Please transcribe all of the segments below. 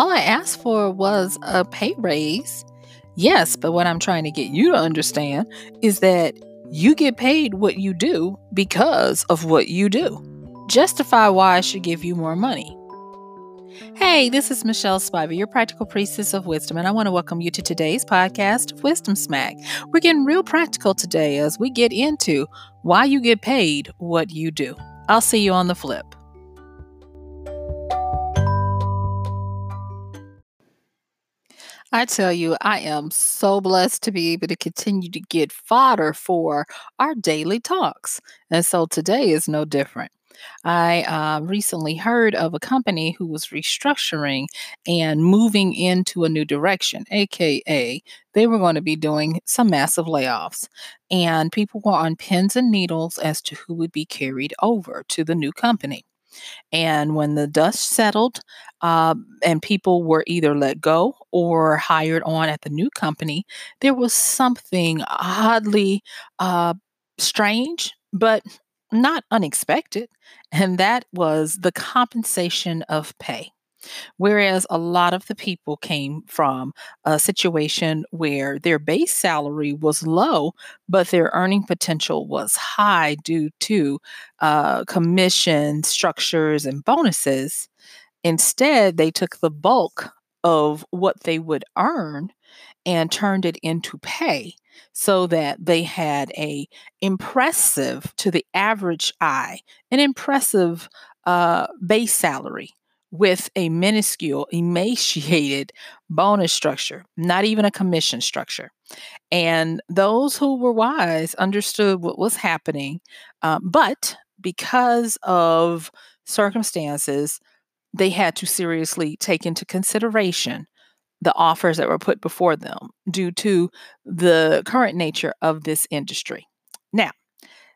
All I asked for was a pay raise. Yes, but what I'm trying to get you to understand is that you get paid what you do because of what you do. Justify why I should give you more money. Hey, this is Michelle Spivey, your practical priestess of wisdom, and I want to welcome you to today's podcast Wisdom Smack. We're getting real practical today as we get into why you get paid what you do. I'll see you on the flip. I tell you, I am so blessed to be able to continue to get fodder for our daily talks. And so today is no different. I uh, recently heard of a company who was restructuring and moving into a new direction, aka, they were going to be doing some massive layoffs. And people were on pins and needles as to who would be carried over to the new company. And when the dust settled uh, and people were either let go or hired on at the new company, there was something oddly uh, strange, but not unexpected. And that was the compensation of pay. Whereas a lot of the people came from a situation where their base salary was low, but their earning potential was high due to uh, commission structures and bonuses. Instead, they took the bulk of what they would earn and turned it into pay so that they had a impressive to the average eye an impressive uh, base salary with a minuscule, emaciated bonus structure, not even a commission structure. And those who were wise understood what was happening. Um, but because of circumstances, they had to seriously take into consideration the offers that were put before them due to the current nature of this industry. Now,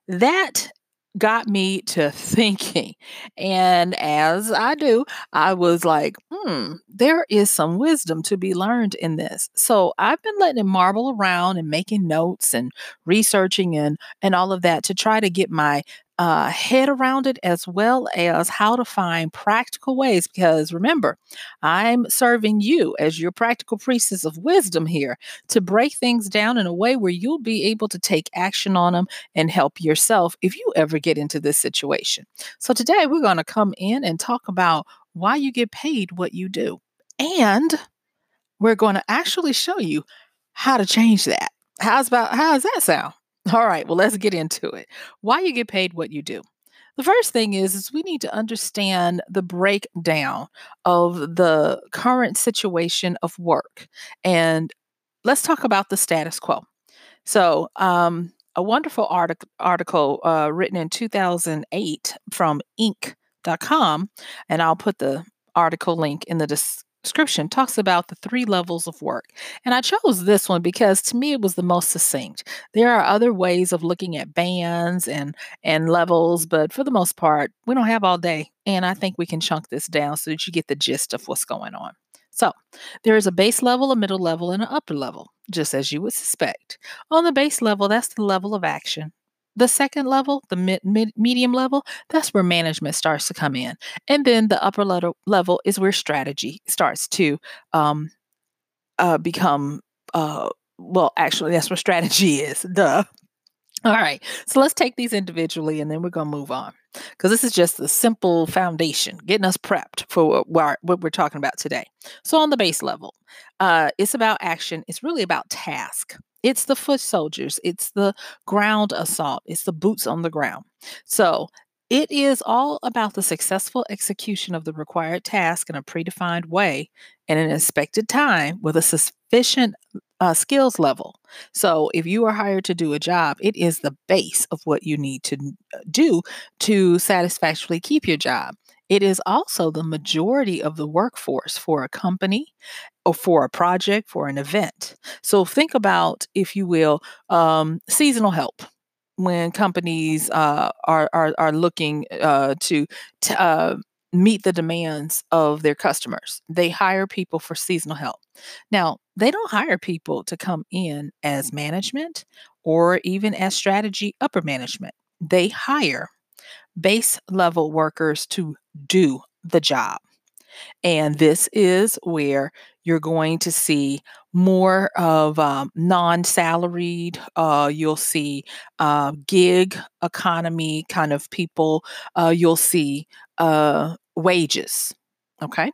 that got me to thinking. And as I do, I was like, hmm, there is some wisdom to be learned in this. So I've been letting it marble around and making notes and researching and and all of that to try to get my uh, head around it as well as how to find practical ways. Because remember, I'm serving you as your practical priestess of wisdom here to break things down in a way where you'll be able to take action on them and help yourself if you ever get into this situation. So, today we're going to come in and talk about why you get paid what you do. And we're going to actually show you how to change that. How's about how does that sound? All right, well, let's get into it. Why you get paid what you do. The first thing is, is we need to understand the breakdown of the current situation of work. And let's talk about the status quo. So, um, a wonderful artic- article uh, written in 2008 from Inc.com, and I'll put the article link in the dis- description talks about the three levels of work. And I chose this one because to me it was the most succinct. There are other ways of looking at bands and and levels, but for the most part, we don't have all day. And I think we can chunk this down so that you get the gist of what's going on. So, there is a base level, a middle level, and an upper level, just as you would suspect. On the base level, that's the level of action. The second level, the mid, mid, medium level, that's where management starts to come in. And then the upper level, level is where strategy starts to um, uh, become, uh, well, actually, that's where strategy is. Duh. All right. So let's take these individually and then we're going to move on because this is just the simple foundation, getting us prepped for what, what we're talking about today. So, on the base level, uh, it's about action, it's really about task. It's the foot soldiers, it's the ground assault, it's the boots on the ground. So it is all about the successful execution of the required task in a predefined way in an expected time with a sufficient uh, skills level. So, if you are hired to do a job, it is the base of what you need to uh, do to satisfactorily keep your job. It is also the majority of the workforce for a company or for a project, for an event. So think about, if you will, um, seasonal help when companies uh, are, are, are looking uh, to t- uh, meet the demands of their customers. They hire people for seasonal help. Now, they don't hire people to come in as management or even as strategy upper management. They hire base level workers to do the job. And this is where you're going to see more of um, non salaried, uh, you'll see uh, gig economy kind of people, uh, you'll see uh, wages. Okay.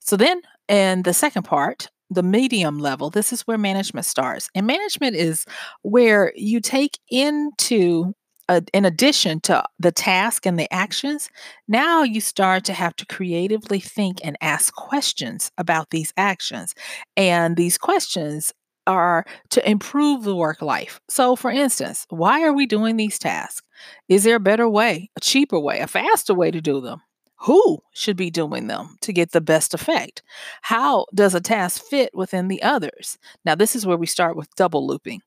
So then, in the second part, the medium level, this is where management starts. And management is where you take into uh, in addition to the task and the actions, now you start to have to creatively think and ask questions about these actions. And these questions are to improve the work life. So, for instance, why are we doing these tasks? Is there a better way, a cheaper way, a faster way to do them? Who should be doing them to get the best effect? How does a task fit within the others? Now, this is where we start with double looping.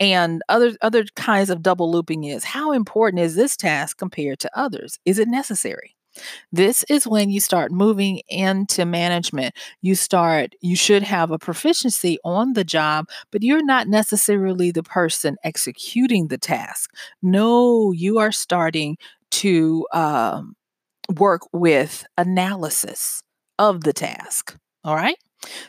And other other kinds of double looping is how important is this task compared to others? Is it necessary? This is when you start moving into management. You start, you should have a proficiency on the job, but you're not necessarily the person executing the task. No, you are starting to um, work with analysis of the task. All right.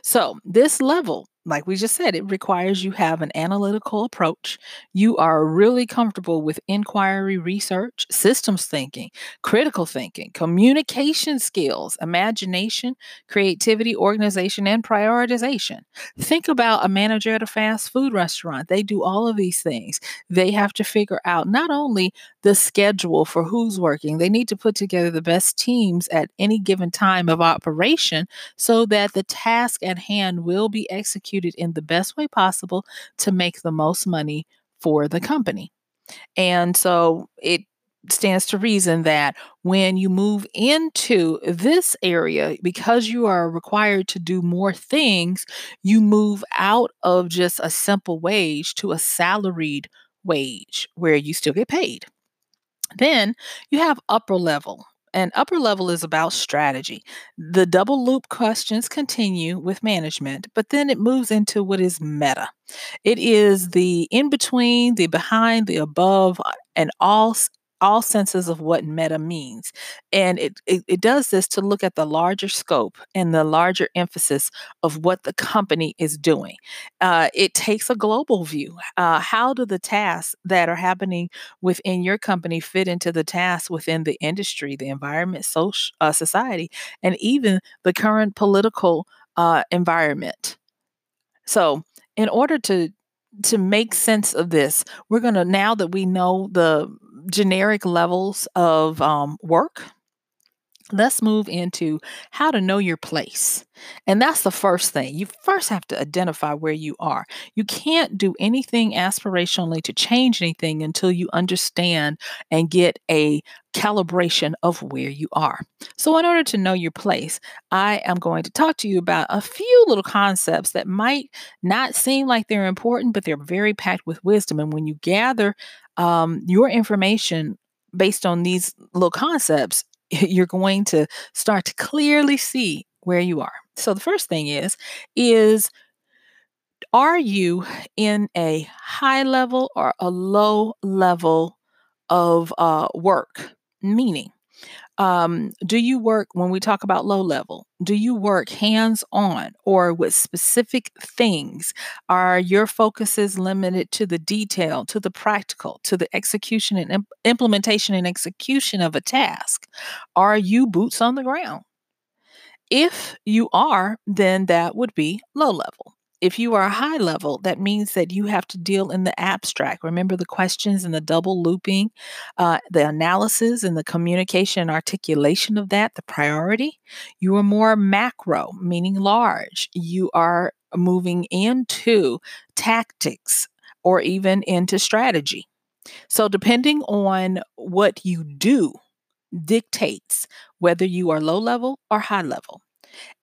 So, this level like we just said, it requires you have an analytical approach. You are really comfortable with inquiry research, systems thinking, critical thinking, communication skills, imagination, creativity, organization, and prioritization. Think about a manager at a fast food restaurant. They do all of these things. They have to figure out not only the schedule for who's working, they need to put together the best teams at any given time of operation so that the task at hand will be executed executed in the best way possible to make the most money for the company. And so it stands to reason that when you move into this area, because you are required to do more things, you move out of just a simple wage to a salaried wage where you still get paid. Then you have upper level. And upper level is about strategy. The double loop questions continue with management, but then it moves into what is meta. It is the in between, the behind, the above, uh, and all all senses of what meta means. And it, it, it, does this to look at the larger scope and the larger emphasis of what the company is doing. Uh, it takes a global view. Uh, how do the tasks that are happening within your company fit into the tasks within the industry, the environment, social, uh, society, and even the current political uh, environment? So, in order to to make sense of this, we're going to now that we know the generic levels of um, work, let's move into how to know your place. And that's the first thing. You first have to identify where you are. You can't do anything aspirationally to change anything until you understand and get a calibration of where you are. So, in order to know your place, I am going to talk to you about a few little concepts that might not seem like they're important, but they're very packed with wisdom. And when you gather um, your information based on these little concepts, you're going to start to clearly see where you are. So the first thing is is are you in a high level or a low level of uh, work? Meaning, um, do you work when we talk about low level? Do you work hands on or with specific things? Are your focuses limited to the detail, to the practical, to the execution and imp- implementation and execution of a task? Are you boots on the ground? If you are, then that would be low level. If you are high level, that means that you have to deal in the abstract. Remember the questions and the double looping, uh, the analysis and the communication and articulation of that, the priority. You are more macro, meaning large. You are moving into tactics or even into strategy. So, depending on what you do, dictates whether you are low level or high level.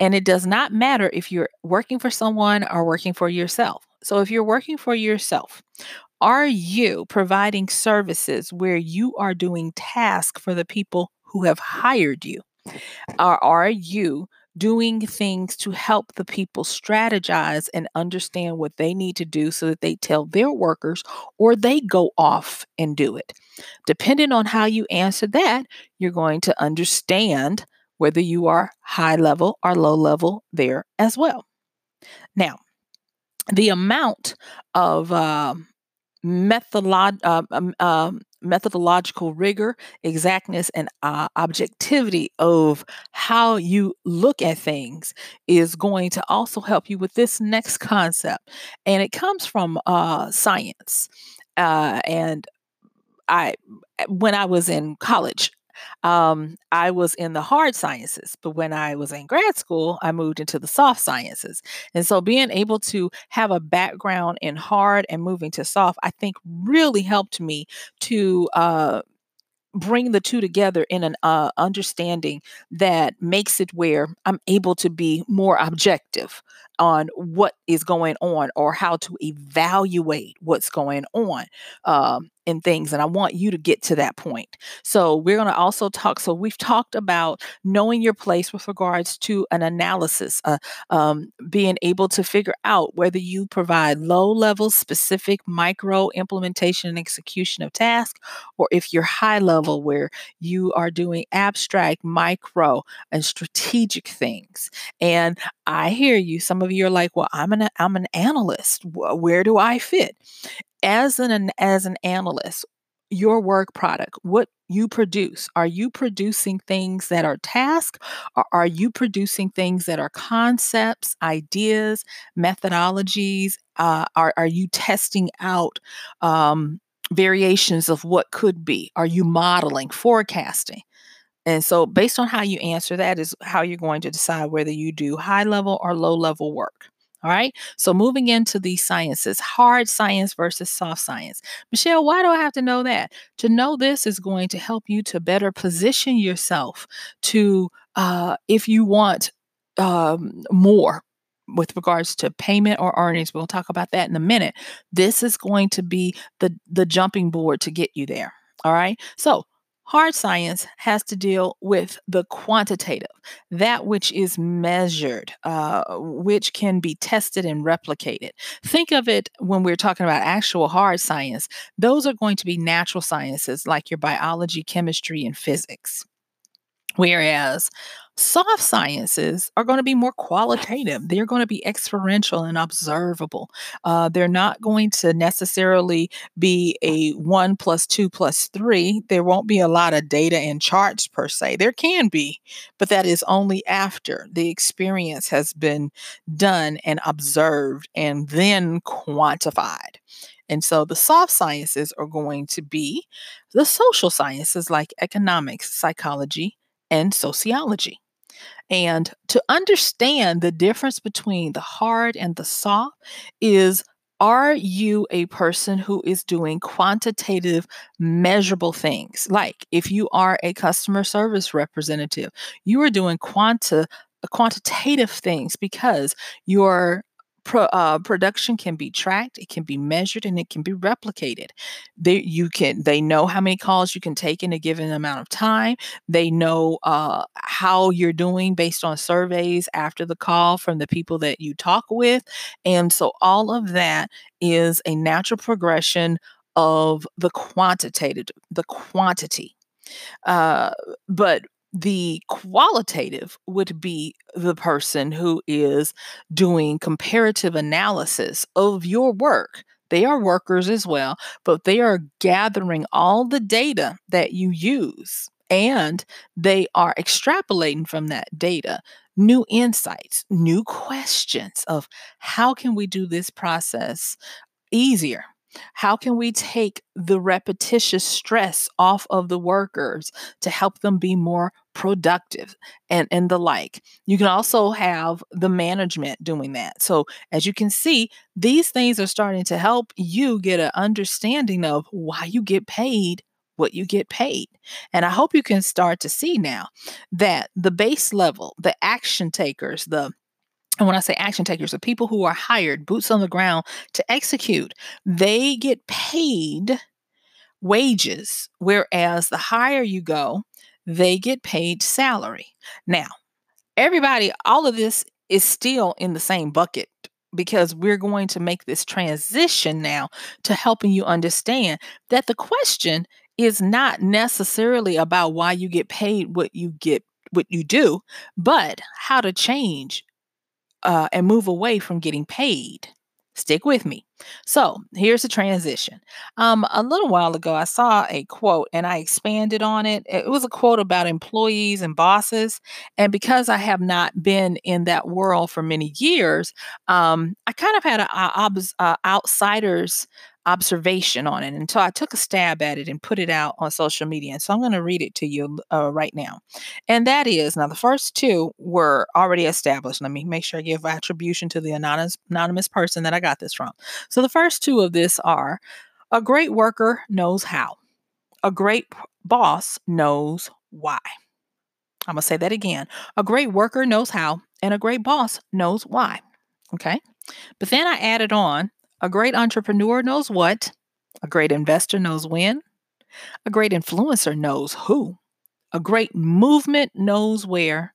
And it does not matter if you're working for someone or working for yourself. So, if you're working for yourself, are you providing services where you are doing tasks for the people who have hired you? Or are you doing things to help the people strategize and understand what they need to do so that they tell their workers or they go off and do it? Depending on how you answer that, you're going to understand whether you are high level or low level there as well. Now, the amount of uh, um, um, methodological rigor, exactness, and uh, objectivity of how you look at things is going to also help you with this next concept. And it comes from uh, science. Uh, and I, when I was in college, um, I was in the hard sciences, but when I was in grad school, I moved into the soft sciences. And so being able to have a background in hard and moving to soft, I think really helped me to uh, bring the two together in an uh, understanding that makes it where I'm able to be more objective on what is going on or how to evaluate what's going on um, in things. And I want you to get to that point. So, we're going to also talk. So, we've talked about knowing your place with regards to an analysis, uh, um, being able to figure out whether you provide low level, specific, micro implementation and execution of tasks, or if you're high level, where you are doing abstract, micro, and strategic things. And I hear you. Some of you are like, well, I'm an I'm an analyst. Where do I fit? As an as an analyst, your work product, what you produce, are you producing things that are tasks or are you producing things that are concepts, ideas, methodologies? Uh, are, are you testing out um, variations of what could be? Are you modeling, forecasting? And so, based on how you answer that, is how you're going to decide whether you do high level or low level work. All right. So, moving into the sciences, hard science versus soft science. Michelle, why do I have to know that? To know this is going to help you to better position yourself to, uh, if you want um, more with regards to payment or earnings we'll talk about that in a minute this is going to be the the jumping board to get you there all right so Hard science has to deal with the quantitative, that which is measured, uh, which can be tested and replicated. Think of it when we're talking about actual hard science, those are going to be natural sciences like your biology, chemistry, and physics. Whereas soft sciences are going to be more qualitative. They're going to be experiential and observable. Uh, they're not going to necessarily be a one plus two plus three. There won't be a lot of data and charts per se. There can be, but that is only after the experience has been done and observed and then quantified. And so the soft sciences are going to be the social sciences like economics, psychology, and sociology. And to understand the difference between the hard and the soft is are you a person who is doing quantitative, measurable things? Like if you are a customer service representative, you are doing quanta quantitative things because you're pro, uh, production can be tracked, it can be measured, and it can be replicated. They you can they know how many calls you can take in a given amount of time. They know uh, how you're doing based on surveys after the call from the people that you talk with, and so all of that is a natural progression of the quantitative, the quantity. Uh, but the qualitative would be the person who is doing comparative analysis of your work. They are workers as well, but they are gathering all the data that you use and they are extrapolating from that data new insights, new questions of how can we do this process easier? How can we take the repetitious stress off of the workers to help them be more productive and, and the like? You can also have the management doing that. So, as you can see, these things are starting to help you get an understanding of why you get paid what you get paid. And I hope you can start to see now that the base level, the action takers, the and when I say action takers, the people who are hired, boots on the ground to execute, they get paid wages, whereas the higher you go, they get paid salary. Now, everybody, all of this is still in the same bucket because we're going to make this transition now to helping you understand that the question is not necessarily about why you get paid what you get what you do, but how to change uh, and move away from getting paid. Stick with me. So here's the transition. Um, a little while ago, I saw a quote and I expanded on it. It was a quote about employees and bosses. And because I have not been in that world for many years, um, I kind of had an outsider's observation on it. So I took a stab at it and put it out on social media. And so I'm going to read it to you uh, right now. And that is now the first two were already established. Let me make sure I give attribution to the anonymous, anonymous person that I got this from. So the first two of this are a great worker knows how, a great boss knows why. I'm going to say that again. A great worker knows how, and a great boss knows why. Okay. But then I added on a great entrepreneur knows what, a great investor knows when, a great influencer knows who, a great movement knows where,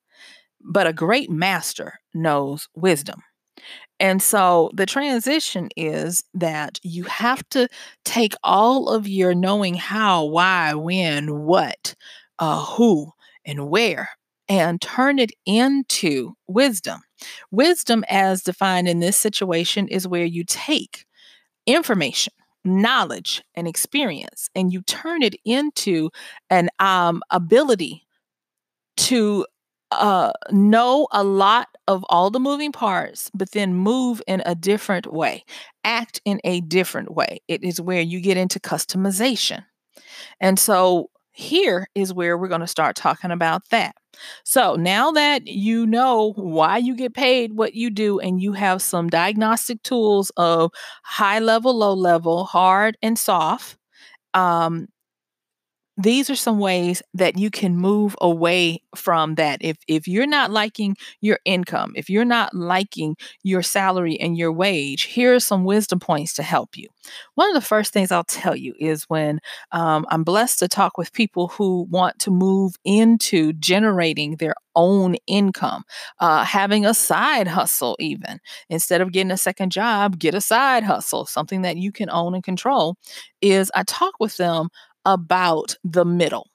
but a great master knows wisdom. And so the transition is that you have to take all of your knowing how, why, when, what, uh, who, and where and turn it into wisdom. Wisdom, as defined in this situation, is where you take information knowledge and experience and you turn it into an um, ability to uh, know a lot of all the moving parts, but then move in a different way, act in a different way. It is where you get into customization. And so here is where we're going to start talking about that. So now that you know why you get paid what you do, and you have some diagnostic tools of high level, low level, hard and soft, um, these are some ways that you can move away from that. If if you're not liking your income if you're not liking your salary and your wage here are some wisdom points to help you. One of the first things i'll tell you is when um, i'm blessed to talk with people who want to move into generating their own income uh, having a side hustle even. Instead of getting a second job get a side hustle something that you can own and control. Is i talk with them about the middle.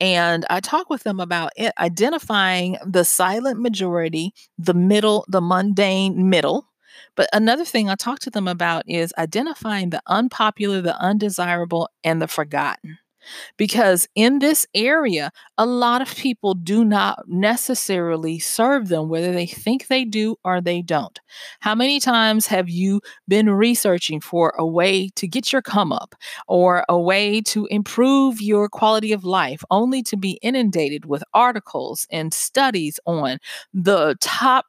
And I talk with them about it, identifying the silent majority, the middle, the mundane middle. But another thing I talk to them about is identifying the unpopular, the undesirable, and the forgotten because in this area, a lot of people do not necessarily serve them, whether they think they do or they don't. How many times have you been researching for a way to get your come up or a way to improve your quality of life, only to be inundated with articles and studies on the top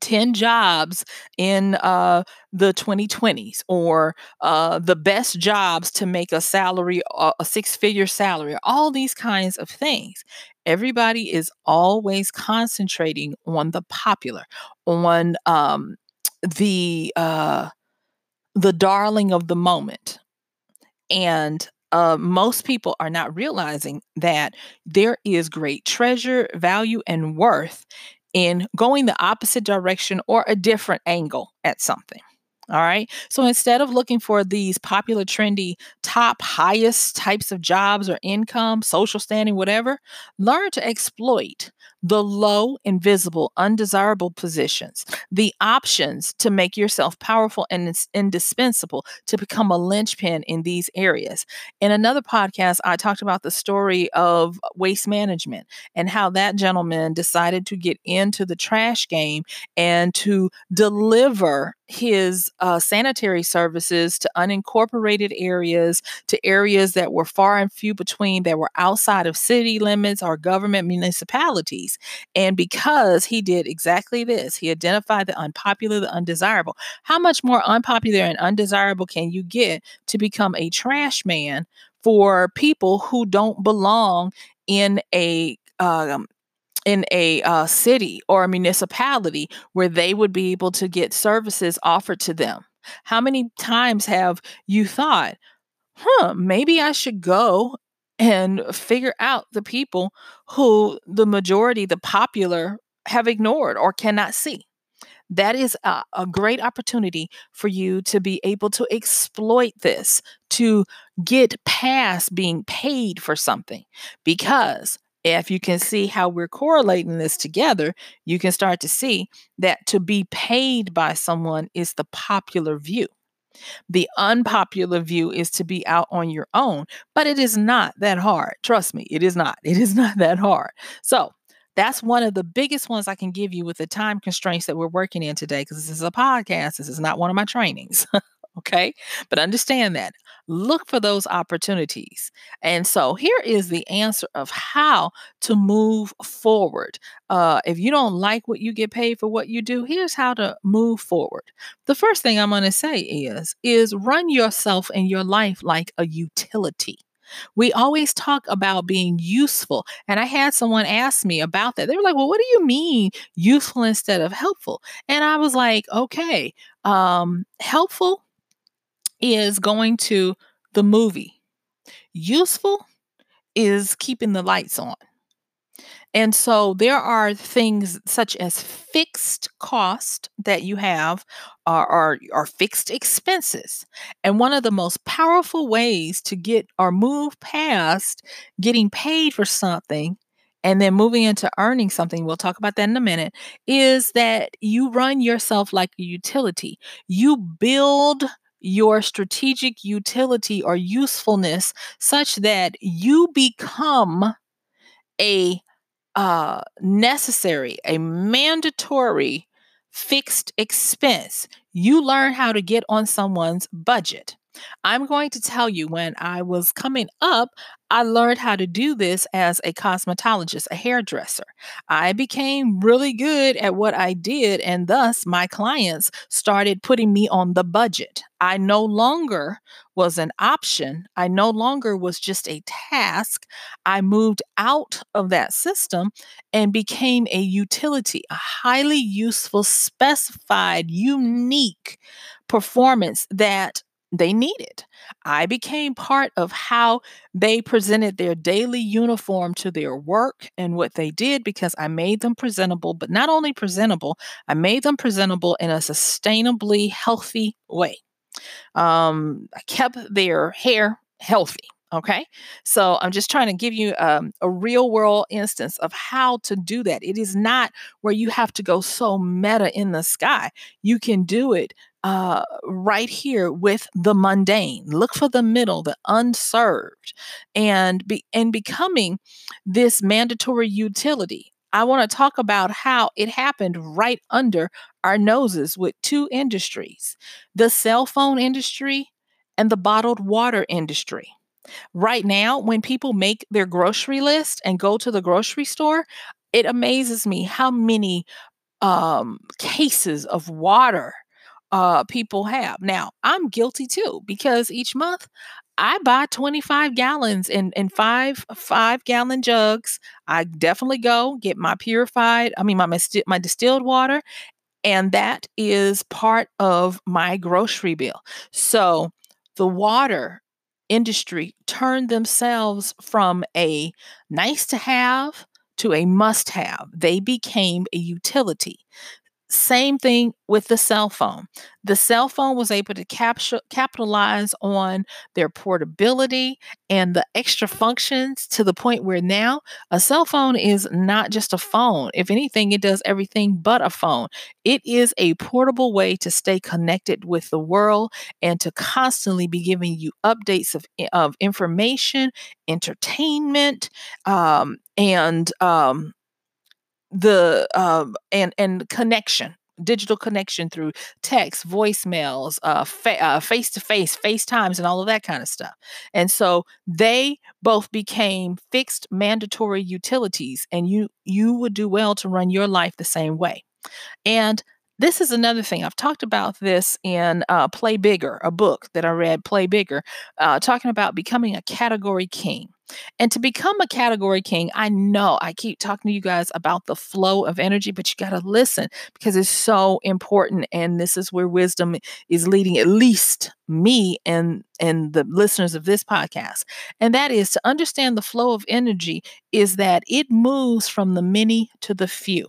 10 jobs in uh, the 2020s or uh, the best jobs to make a salary, uh, a six figure salary, all these kinds of things. Everybody is always concentrating on the popular, on um, the uh, the darling of the moment. And uh, most people are not realizing that there is great treasure, value, and worth in going the opposite direction or a different angle at something. All right. So instead of looking for these popular, trendy, top, highest types of jobs or income, social standing, whatever, learn to exploit the low, invisible, undesirable positions, the options to make yourself powerful and indispensable to become a linchpin in these areas. In another podcast, I talked about the story of waste management and how that gentleman decided to get into the trash game and to deliver his uh, sanitary services to unincorporated areas, to areas that were far and few between, that were outside of city limits or government municipalities. And because he did exactly this, he identified the unpopular, the undesirable. How much more unpopular and undesirable can you get to become a trash man for people who don't belong in a um, in a uh, city or a municipality where they would be able to get services offered to them. How many times have you thought, huh, maybe I should go and figure out the people who the majority, the popular, have ignored or cannot see? That is a, a great opportunity for you to be able to exploit this, to get past being paid for something because if you can see how we're correlating this together, you can start to see that to be paid by someone is the popular view. The unpopular view is to be out on your own, but it is not that hard. Trust me, it is not. It is not that hard. So, that's one of the biggest ones I can give you with the time constraints that we're working in today because this is a podcast. This is not one of my trainings. okay. But understand that. Look for those opportunities. And so here is the answer of how to move forward. Uh, if you don't like what you get paid for what you do, here's how to move forward. The first thing I'm going to say is is run yourself and your life like a utility. We always talk about being useful. And I had someone ask me about that. They were like, Well, what do you mean useful instead of helpful? And I was like, Okay, um, helpful is going to the movie, useful is keeping the lights on. And so there are things such as fixed cost that you have are, are, fixed expenses. And one of the most powerful ways to get or move past getting paid for something and then moving into earning something, we'll talk about that in a minute, is that you run yourself like a utility. You build your strategic utility or usefulness such that you become a uh, necessary, a mandatory fixed expense. You learn how to get on someone's budget. I'm going to tell you when I was coming up, I learned how to do this as a cosmetologist, a hairdresser. I became really good at what I did, and thus my clients started putting me on the budget. I no longer was an option, I no longer was just a task. I moved out of that system and became a utility, a highly useful, specified, unique performance that they needed. I became part of how they presented their daily uniform to their work and what they did because I made them presentable, but not only presentable, I made them presentable in a sustainably healthy way. Um, I kept their hair healthy. Okay. So I'm just trying to give you um, a real world instance of how to do that. It is not where you have to go so meta in the sky. You can do it uh, right here with the mundane. Look for the middle, the unserved, and be and becoming this mandatory utility. I want to talk about how it happened right under our noses with two industries the cell phone industry and the bottled water industry. Right now, when people make their grocery list and go to the grocery store, it amazes me how many um, cases of water uh, people have. Now, I'm guilty too because each month I buy 25 gallons in, in five five gallon jugs. I definitely go get my purified, I mean my my distilled water, and that is part of my grocery bill. So the water industry turned themselves from a nice to have to a must have. They became a utility. Same thing with the cell phone. The cell phone was able to capture, capitalize on their portability and the extra functions to the point where now a cell phone is not just a phone. If anything, it does everything but a phone. It is a portable way to stay connected with the world and to constantly be giving you updates of, of information, entertainment, um, and um, the um and and connection digital connection through text voicemails uh, uh face-to-face facetimes and all of that kind of stuff. And so they both became fixed mandatory utilities and you you would do well to run your life the same way. And this is another thing. I've talked about this in uh, Play Bigger, a book that I read, Play Bigger, uh, talking about becoming a category king. And to become a category king, I know I keep talking to you guys about the flow of energy, but you got to listen because it's so important. And this is where wisdom is leading at least me and and the listeners of this podcast. And that is to understand the flow of energy is that it moves from the many to the few.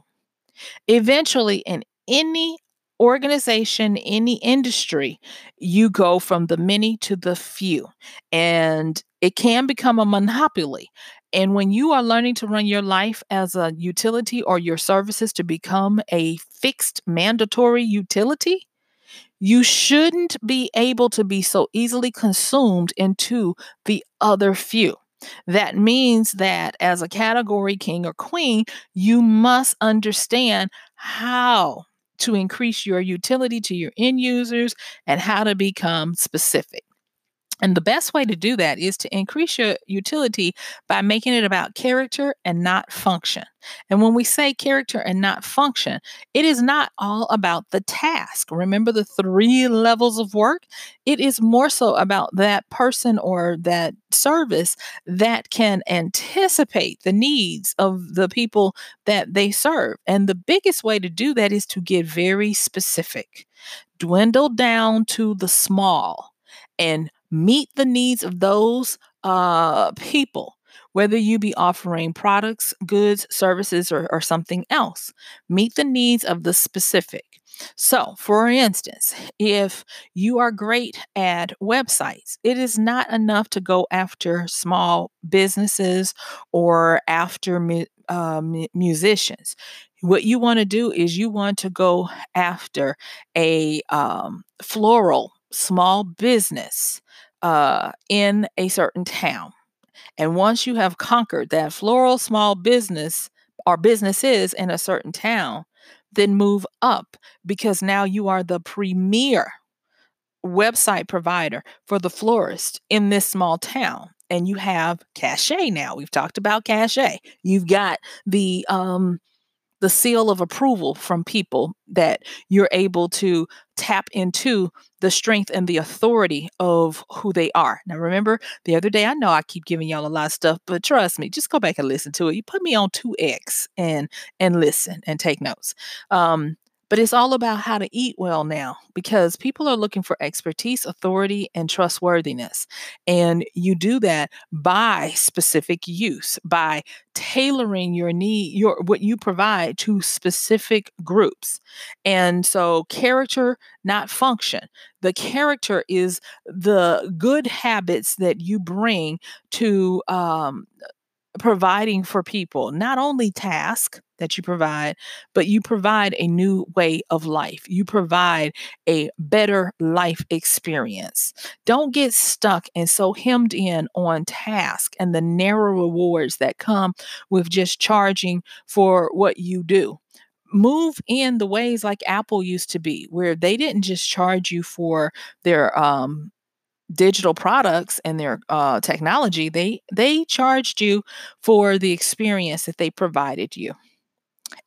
Eventually, in any organization, any industry, you go from the many to the few. And it can become a monopoly. And when you are learning to run your life as a utility or your services to become a fixed mandatory utility, you shouldn't be able to be so easily consumed into the other few. That means that as a category king or queen, you must understand how to increase your utility to your end users and how to become specific. And the best way to do that is to increase your utility by making it about character and not function. And when we say character and not function, it is not all about the task. Remember the three levels of work? It is more so about that person or that service that can anticipate the needs of the people that they serve. And the biggest way to do that is to get very specific, dwindle down to the small and meet the needs of those uh, people, whether you be offering products, goods, services, or, or something else. Meet the needs of the specific. So, for instance, if you are great at websites, it is not enough to go after small businesses or after mu- uh, musicians. What you want to do is you want to go after a um, floral small business uh, in a certain town. And once you have conquered that floral small business or businesses in a certain town, then move up because now you are the premier website provider for the florist in this small town. And you have cachet now. We've talked about cachet. You've got the um, the seal of approval from people that you're able to tap into the strength and the authority of who they are. Now, remember the other day, I know I keep giving y'all a lot of stuff, but trust me, just go back and listen to it. You put me on 2X and and listen and take notes. Um, but it's all about how to eat well now because people are looking for expertise, authority, and trustworthiness. And you do that by specific use, by tailoring your need, your what you provide to specific groups. And so character, not function. The character is the good habits that you bring to um, providing for people, not only task that you provide, but you provide a new way of life. You provide a better life experience. Don't get stuck and so hemmed in on task and the narrow rewards that come with just charging for what you do move in the ways like Apple used to be, where they didn't just charge you for their um, digital products and their uh, technology, they they charged you for the experience that they provided you,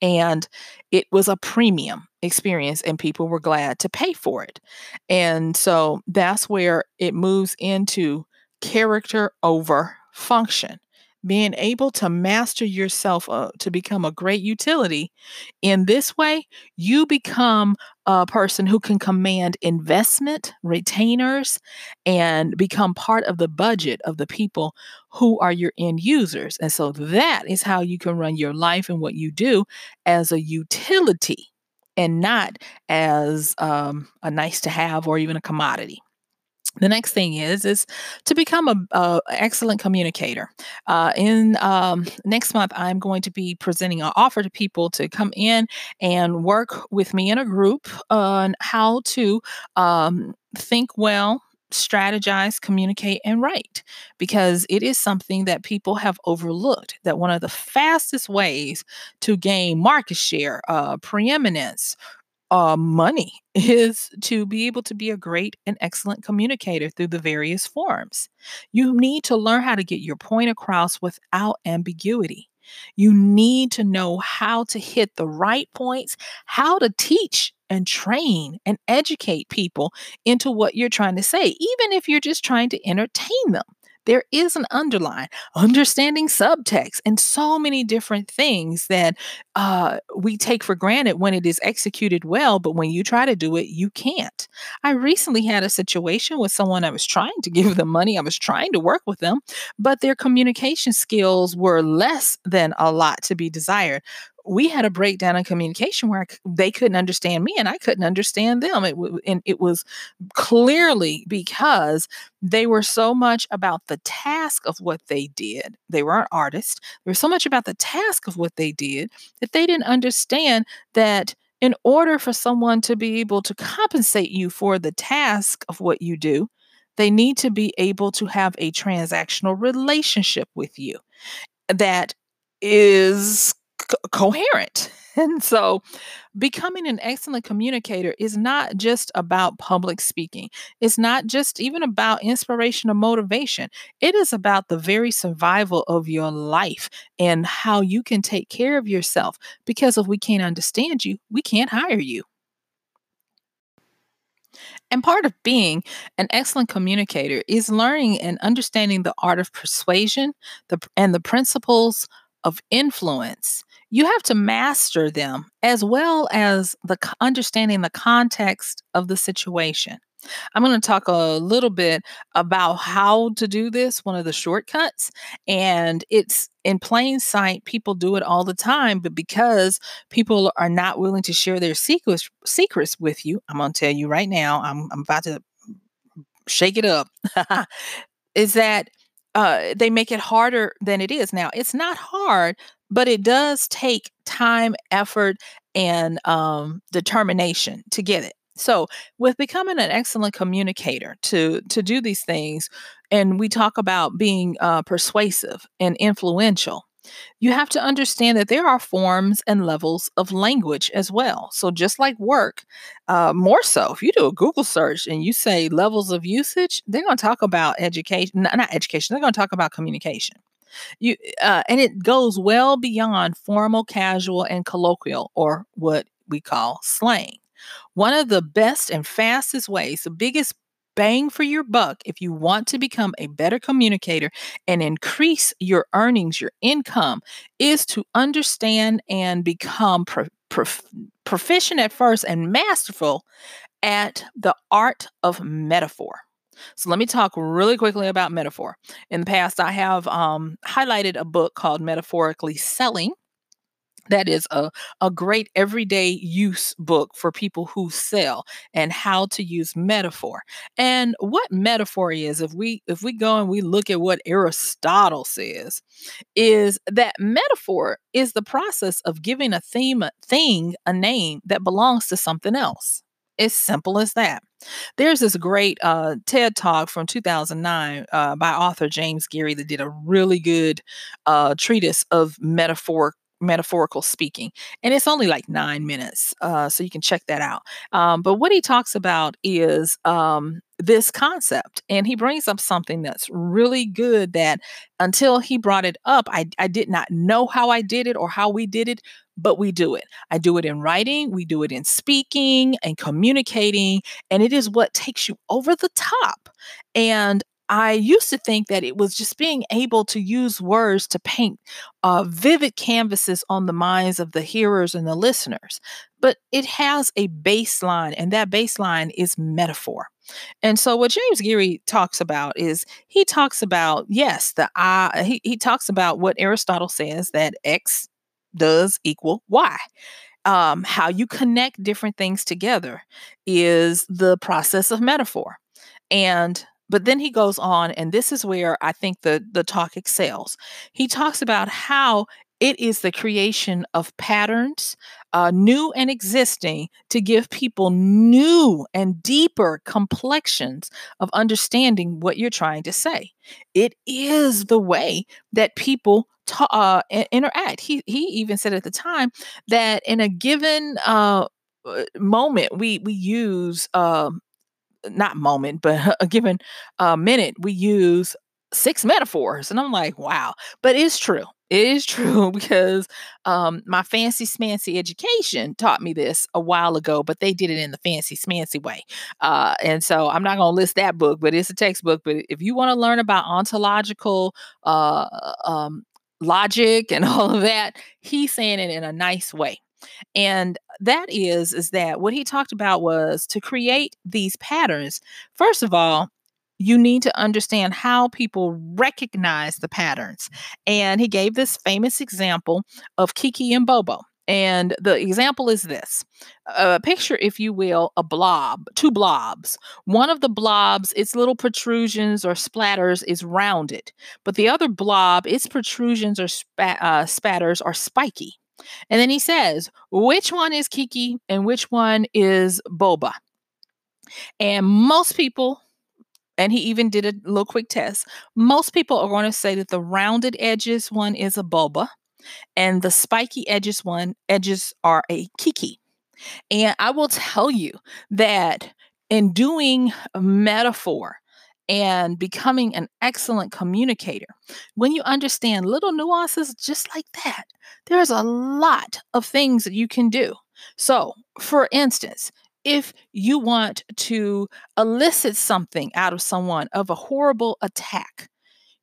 and it was a premium experience, and people were glad to pay for it. And so that's where it moves into character over function being able to master yourself uh, to become a great utility in this way you become a person who can command investment retainers and become part of the budget of the people who are your end users. And so that is how you can run your life and what you do as a utility and not as um, a nice to have or even a commodity the next thing is is to become a, a excellent communicator uh, in um, next month i'm going to be presenting an offer to people to come in and work with me in a group on how to um, think well strategize, communicate, and write because it is something that people have overlooked. That one of the fastest ways to gain market share, uh, preeminence, uh, money is to be able to be a great and excellent communicator through the various forms. You need to learn how to get your point across without ambiguity. You need to know how to hit the right points, how to teach and train and educate people into what you're trying to say, even if you're just trying to entertain them there is an underline, understanding subtext, and so many different things that uh, we take for granted when it is executed well. But when you try to do it, you can't. I recently had a situation with someone I was trying to give them money, I was trying to work with them, but their communication skills were less than a lot to be desired we had a breakdown in communication where they couldn't understand me and I couldn't understand them. It, and it was clearly because they were so much about the task of what they did. They weren't artists. They were so much about the task of what they did that they didn't understand that in order for someone to be able to compensate you for the task of what you do, they need to be able to have a transactional relationship with you that is co- coherent. And so, becoming an excellent communicator is not just about public speaking. It's not just even about inspiration or motivation. It is about the very survival of your life and how you can take care of yourself. Because if we can't understand you, we can't hire you. And part of being an excellent communicator is learning and understanding the art of persuasion the, and the principles of influence you have to master them as well as the understanding the context of the situation. I'm going to talk a little bit about how to do this, one of the shortcuts. And it's in plain sight. People do it all the time, but because people are not willing to share their secrets, secrets with you, I'm going to tell you right now, I'm, I'm about to shake it up, is that uh, they make it harder than it is. Now, it's not hard, but it does take time, effort, and um, determination to get it. So, with becoming an excellent communicator to to do these things, and we talk about being uh, persuasive and influential, you have to understand that there are forms and levels of language as well. So, just like work, uh, more so, if you do a Google search and you say levels of usage, they're going to talk about education, not education, they're going to talk about communication. You uh, and it goes well beyond formal, casual, and colloquial, or what we call slang. One of the best and fastest ways, the biggest bang for your buck if you want to become a better communicator and increase your earnings, your income, is to understand and become pro- prof- proficient at first and masterful at the art of metaphor. So let me talk really quickly about metaphor. In the past, I have um, highlighted a book called Metaphorically Selling that is a, a great everyday use book for people who sell and how to use metaphor and what metaphor is if we if we go and we look at what aristotle says is that metaphor is the process of giving a theme thing a name that belongs to something else it's simple as that. There's this great uh, TED talk from 2009 uh, by author James Geary that did a really good uh, treatise of metaphor metaphorical speaking. And it's only like nine minutes. Uh, so you can check that out. Um, but what he talks about is um, this concept. And he brings up something that's really good that until he brought it up, I, I did not know how I did it or how we did it, but we do it. I do it in writing, we do it in speaking and communicating, and it is what takes you over the top. And I used to think that it was just being able to use words to paint uh, vivid canvases on the minds of the hearers and the listeners. But it has a baseline, and that baseline is metaphor. And so, what James Geary talks about is he talks about, yes, the I, he, he talks about what Aristotle says that X does equal Y. Um, how you connect different things together is the process of metaphor. And but then he goes on, and this is where I think the, the talk excels. He talks about how it is the creation of patterns, uh, new and existing, to give people new and deeper complexions of understanding what you're trying to say. It is the way that people ta- uh, interact. He he even said at the time that in a given uh, uh moment, we we use um, not moment, but a given uh, minute, we use six metaphors. And I'm like, wow. But it's true. It is true because um, my fancy smancy education taught me this a while ago, but they did it in the fancy smancy way. Uh, and so I'm not going to list that book, but it's a textbook. But if you want to learn about ontological uh, um, logic and all of that, he's saying it in a nice way. And that is is that what he talked about was to create these patterns. First of all, you need to understand how people recognize the patterns. And he gave this famous example of Kiki and Bouba. And the example is this uh, picture, if you will, a blob, two blobs. One of the blobs, its little protrusions or splatters is rounded, but the other blob, its protrusions or spat, uh, spatters are spiky. And then he says, which one is Kiki and which one is Bouba? And most people, and he even did a little quick test, most people are going to say that the rounded edges one is a Bouba and the spiky edges one edges are a Kiki. And I will tell you that in doing metaphor and becoming an excellent communicator, when you understand little nuances just like that, there's a lot of things that you can do. So, for instance, if you want to elicit something out of someone of a horrible attack,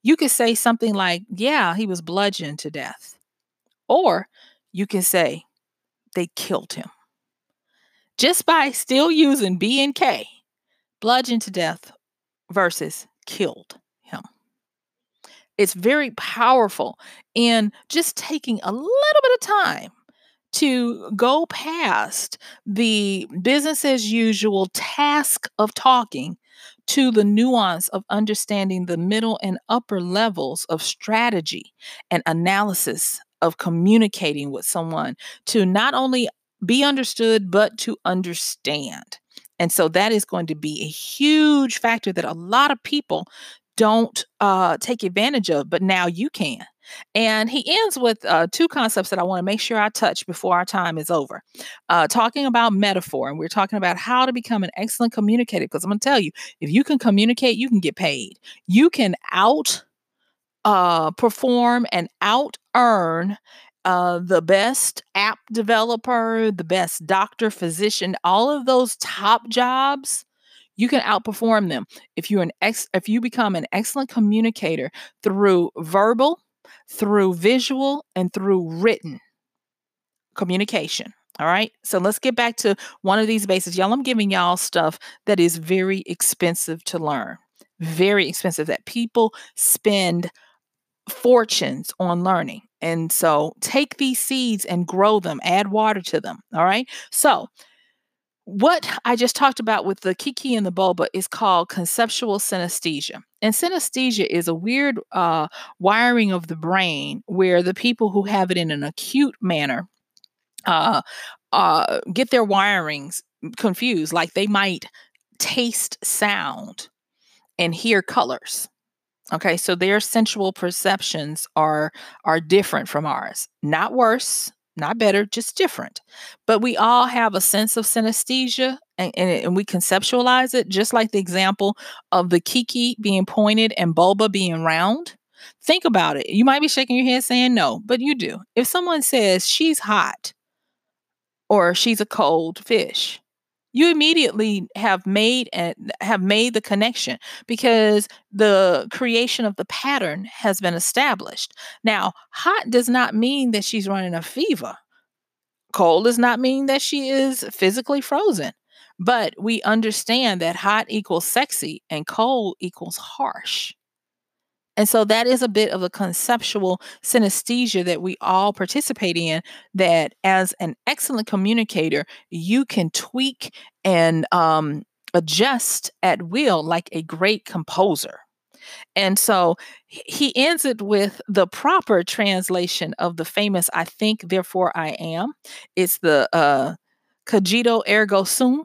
you could say something like, Yeah, he was bludgeoned to death. Or you can say, They killed him. Just by still using B and K, bludgeoned to death versus killed him. It's very powerful in just taking a little bit of time to go past the business as usual task of talking to the nuance of understanding the middle and upper levels of strategy and analysis of communicating with someone to not only be understood, but to understand. And so that is going to be a huge factor that a lot of people don't uh, take advantage of, but now you can. And he ends with uh, two concepts that I want to make sure I touch before our time is over. Uh, talking about metaphor, and we're talking about how to become an excellent communicator. Because I'm going to tell you, if you can communicate, you can get paid. You can out uh, perform and out earn uh, the best app developer, the best doctor, physician, all of those top jobs, you can outperform them if you're an ex if you become an excellent communicator through verbal, through visual, and through written communication. All right. So let's get back to one of these bases. Y'all, I'm giving y'all stuff that is very expensive to learn. Very expensive that people spend fortunes on learning. And so take these seeds and grow them, add water to them. All right. So, what I just talked about with the kiki and the bouba is called conceptual synesthesia. And synesthesia is a weird uh, wiring of the brain where the people who have it in an acute manner uh, uh, get their wirings confused. Like they might taste sound and hear colors. Okay, so their sensual perceptions are are different from ours. Not worse, not better, just different. But we all have a sense of synesthesia and, and, and, we conceptualize it, just like the example of the kiki being pointed and bouba being round. Think about it. You might be shaking your head saying no, but you do. If someone says she's hot or she's a cold fish, you immediately have made and have made the connection because the creation of the pattern has been established. Now, hot does not mean that she's running a fever. Cold does not mean that she is physically frozen. But we understand that hot equals sexy and cold equals harsh. And so that is a bit of a conceptual synesthesia that we all participate in. That as an excellent communicator, you can tweak and um, adjust at will like a great composer. And so he ends it with the proper translation of the famous I think, therefore I am. It's the uh, cogito ergo sum.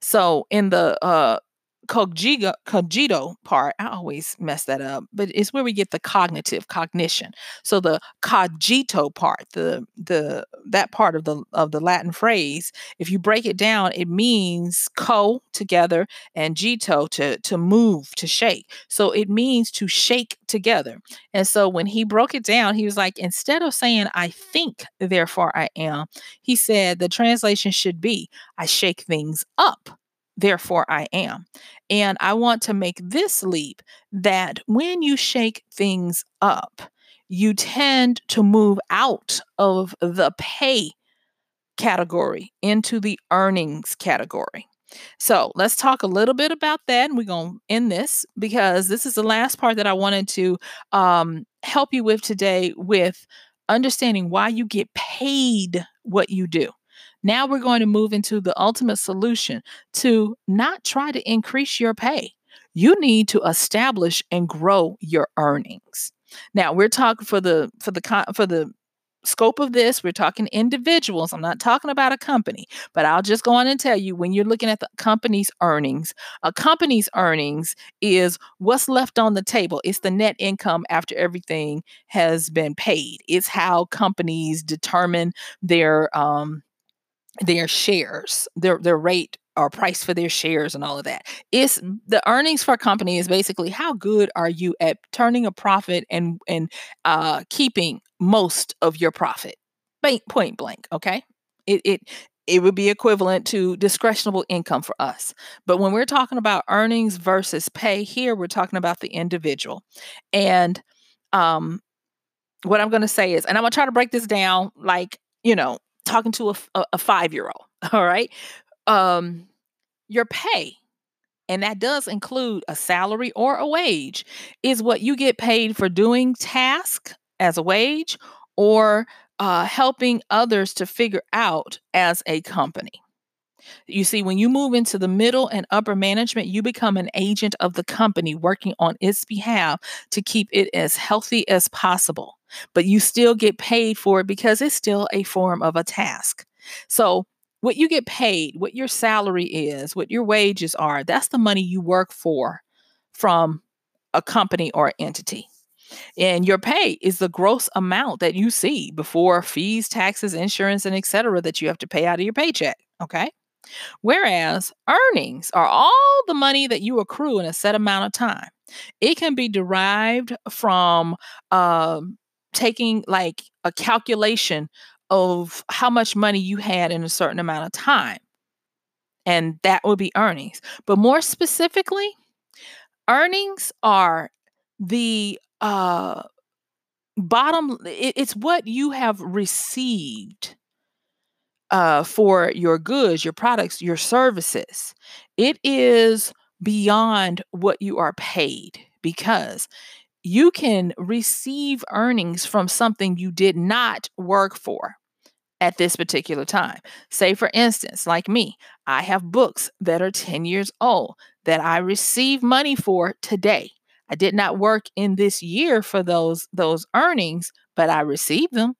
So in the uh, cogito, part, I always mess that up, but it's where we get the cognitive cognition. So the cogito part, the the that part of the of the Latin phrase, if you break it down, it means co together and gito to to move, to shake. So it means to shake together. And so when he broke it down, he was like, instead of saying I think, therefore I am, he said the translation should be I shake things up therefore I am. And I want to make this leap that when you shake things up, you tend to move out of the pay category into the earnings category. So let's talk a little bit about that. And we're going to end this because this is the last part that I wanted to um, help you with today with understanding why you get paid what you do. Now we're going to move into the ultimate solution to not try to increase your pay. You need to establish and grow your earnings. Now we're talking for the for the for the scope of this, we're talking individuals. I'm not talking about a company, but I'll just go on and tell you when you're looking at the company's earnings, a company's earnings is what's left on the table. It's the net income after everything has been paid. It's how companies determine their um their shares, their their rate or price for their shares and all of that. It's the earnings for a company is basically how good are you at turning a profit and and uh, keeping most of your profit. Point blank. Okay, it it it would be equivalent to discretionable income for us. But when we're talking about earnings versus pay, here we're talking about the individual. And um, what I'm going to say is, and I'm going to try to break this down like you know talking to a, a, five year old. All right um, your pay, and that does include a salary or a wage, is what you get paid for doing task as a wage or uh, helping others to figure out as a company. You see, when you move into the middle and upper management, you become an agent of the company working on its behalf to keep it as healthy as possible. But you still get paid for it because it's still a form of a task. So what you get paid, what your salary is, what your wages are, that's the money you work for from a company or entity. And your pay is the gross amount that you see before fees, taxes, insurance, and etc. that you have to pay out of your paycheck. Okay. Whereas earnings are all the money that you accrue in a set amount of time. It can be derived from um, taking like a calculation of how much money you had in a certain amount of time. And that would be earnings. But more specifically, earnings are the uh, bottom, it, it's what you have received uh, for your goods, your products, your services. It is beyond what you are paid because you can receive earnings from something you did not work for at this particular time. Say, for instance, like me, I have books that are 10 years old that I receive money for today. I did not work in this year for those those earnings, but I received them.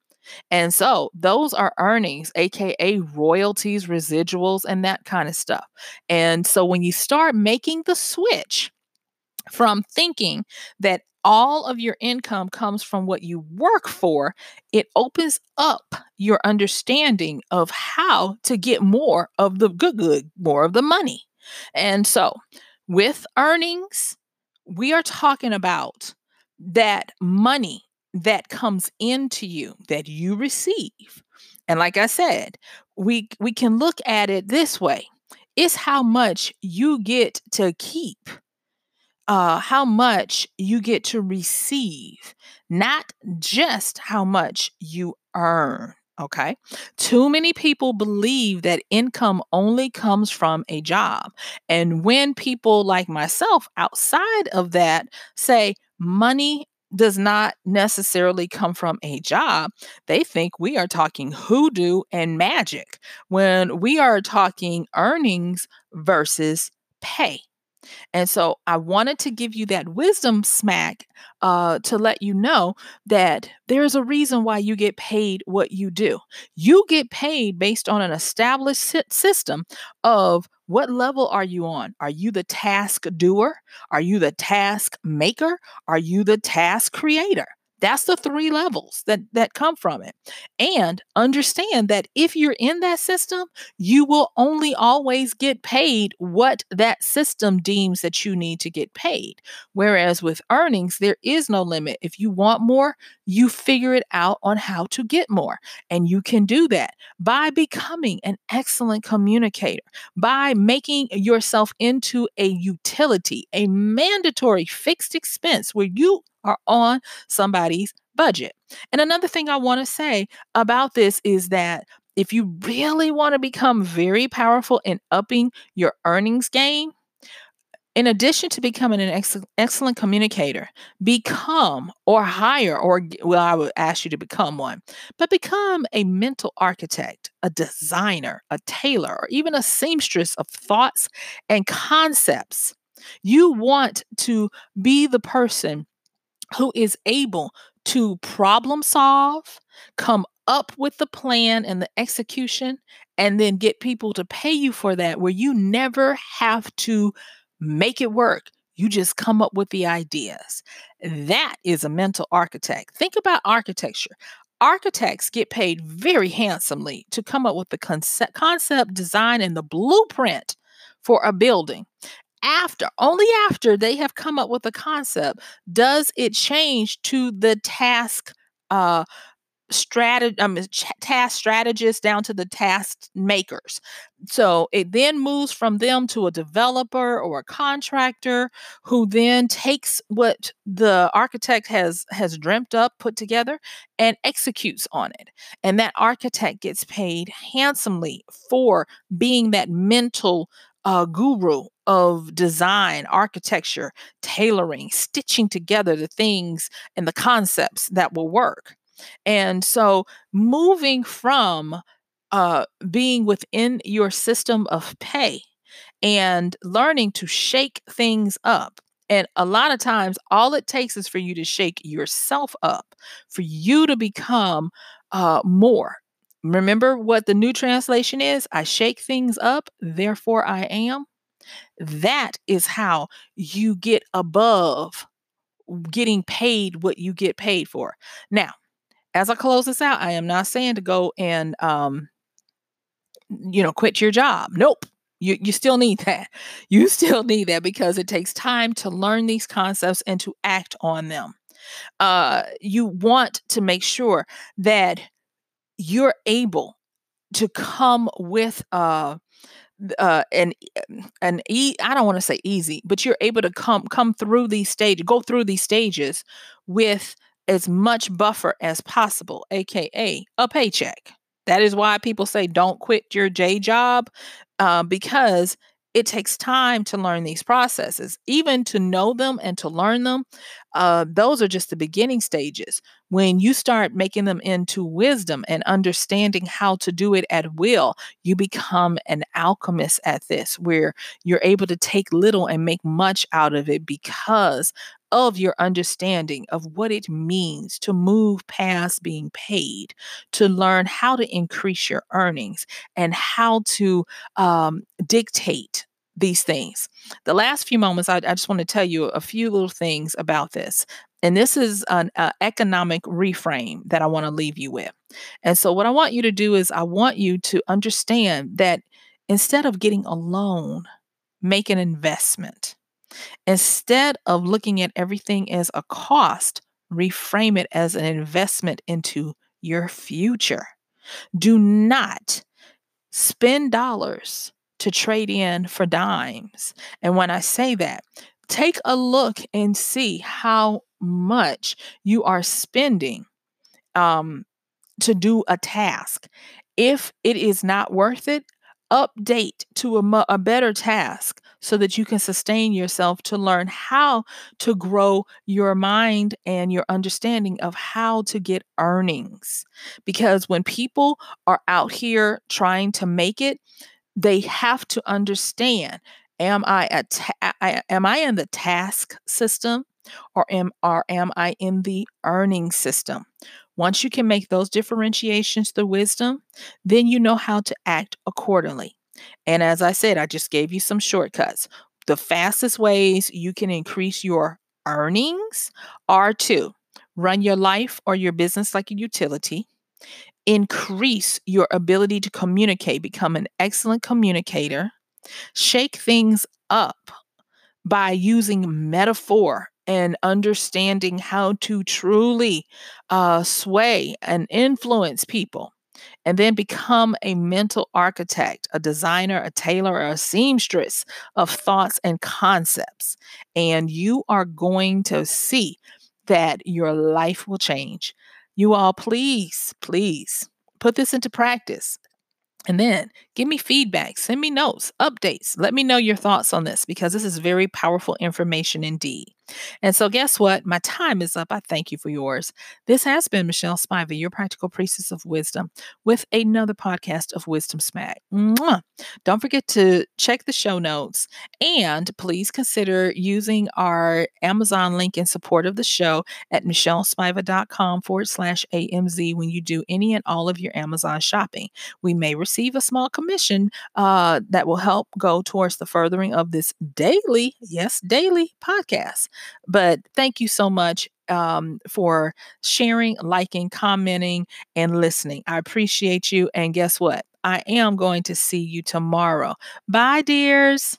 And so those are earnings, aka royalties, residuals, and that kind of stuff. And so when you start making the switch from thinking that all of your income comes from what you work for, it opens up your understanding of how to get more of the good, good, more of the money. And so, with earnings, we are talking about that money that comes into you that you receive. And like I said, we we can look at it this way. It's how much you get to keep uh, how much you get to receive, not just how much you earn. Okay. Too many people believe that income only comes from a job. And when people like myself outside of that say money does not necessarily come from a job, they think we are talking hoodoo and magic when we are talking earnings versus pay. And so I wanted to give you that wisdom smack uh, to let you know that there's a reason why you get paid what you do. You get paid based on an established system of what level are you on? Are you the task doer? Are you the task maker? Are you the task creator? That's the three levels that that come from it. And understand that if you're in that system, you will only always get paid what that system deems that you need to get paid. Whereas with earnings, there is no limit. If you want more, you figure it out on how to get more. And you can do that by becoming an excellent communicator, by making yourself into a utility, a mandatory fixed expense where you are on somebody's budget. And another thing I want to say about this is that if you really want to become very powerful in upping your earnings game, In addition to becoming an ex- excellent communicator, become or hire, or well, I would ask you to become one, but become a mental architect, a designer, a tailor, or even a seamstress of thoughts and concepts. You want to be the person who is able to problem solve, come up with the plan and the execution, and then get people to pay you for that, where you never have to make it work. You just come up with the ideas. That is a mental architect. Think about architecture. Architects get paid very handsomely to come up with the concept, concept design, and the blueprint for a building after, only after they have come up with a concept, does it change to the task uh, strategy um, task strategists down to the task makers so it then moves from them to a developer or a contractor who then takes what the architect has has dreamt up put together and executes on it and that architect gets paid handsomely for being that mental uh, guru of design, architecture, tailoring, stitching together the things and the concepts that will work. And so moving from uh, being within your system of pay and learning to shake things up. And a lot of times, all it takes is for you to shake yourself up, for you to become uh, more. Remember what the new translation is? I shake things up, therefore I am. That is how you get above getting paid what you get paid for. Now, as I close this out, I am not saying to go and um, you know, quit your job. Nope. You, you still need that. You still need that because it takes time to learn these concepts and to act on them. Uh, you want to make sure that you're able to come with uh, uh, an an e I don't want to say easy, but you're able to come come through these stages, go through these stages with as much buffer as possible, aka a paycheck. That is why people say don't quit your J job uh, because it takes time to learn these processes, even to know them and to learn them. Uh, those are just the beginning stages. When you start making them into wisdom and understanding how to do it at will, you become an alchemist at this, where you're able to take little and make much out of it because of your understanding of what it means to move past being paid, to learn how to increase your earnings and how to um, dictate these things. The last few moments, I, I, just want to tell you a few little things about this. And this is an uh, economic reframe that I want to leave you with. And so, what I want you to do is, I want you to understand that instead of getting a loan, make an investment. Instead of looking at everything as a cost, reframe it as an investment into your future. Do not spend dollars to trade in for dimes. And when I say that, take a look and see how much you are spending um, to do a task. If it is not worth it, update to a, a better task so that you can sustain yourself to learn how to grow your mind and your understanding of how to get earnings. Because when people are out here trying to make it, they have to understand am I a ta- am I in the task system or am or am I in the earning system? Once you can make those differentiations the wisdom, then you know how to act accordingly. And as I said, I just gave you some shortcuts. The fastest ways you can increase your earnings are to run your life or your business like a utility, increase your ability to communicate, become an excellent communicator, shake things up by using metaphor and understanding how to truly uh, sway and influence people and then become a mental architect, a designer, a tailor, a seamstress of thoughts and concepts. And you are going to see that your life will change. You all, please, please put this into practice. And then give me feedback, send me notes, updates. Let me know your thoughts on this because this is very powerful information indeed. And so, guess what? My time is up. I thank you for yours. This has been Michelle Spivey, your practical priestess of wisdom, with another podcast of Wisdom Smack. Mwah. Don't forget to check the show notes and please consider using our Amazon link in support of the show at michellespiva.com forward slash AMZ when you do any and all of your Amazon shopping. We may receive a small commission uh, that will help go towards the furthering of this daily, yes, daily podcast. But thank you so much um, for sharing, liking, commenting, and listening. I appreciate you. And guess what? I am going to see you tomorrow. Bye, dears.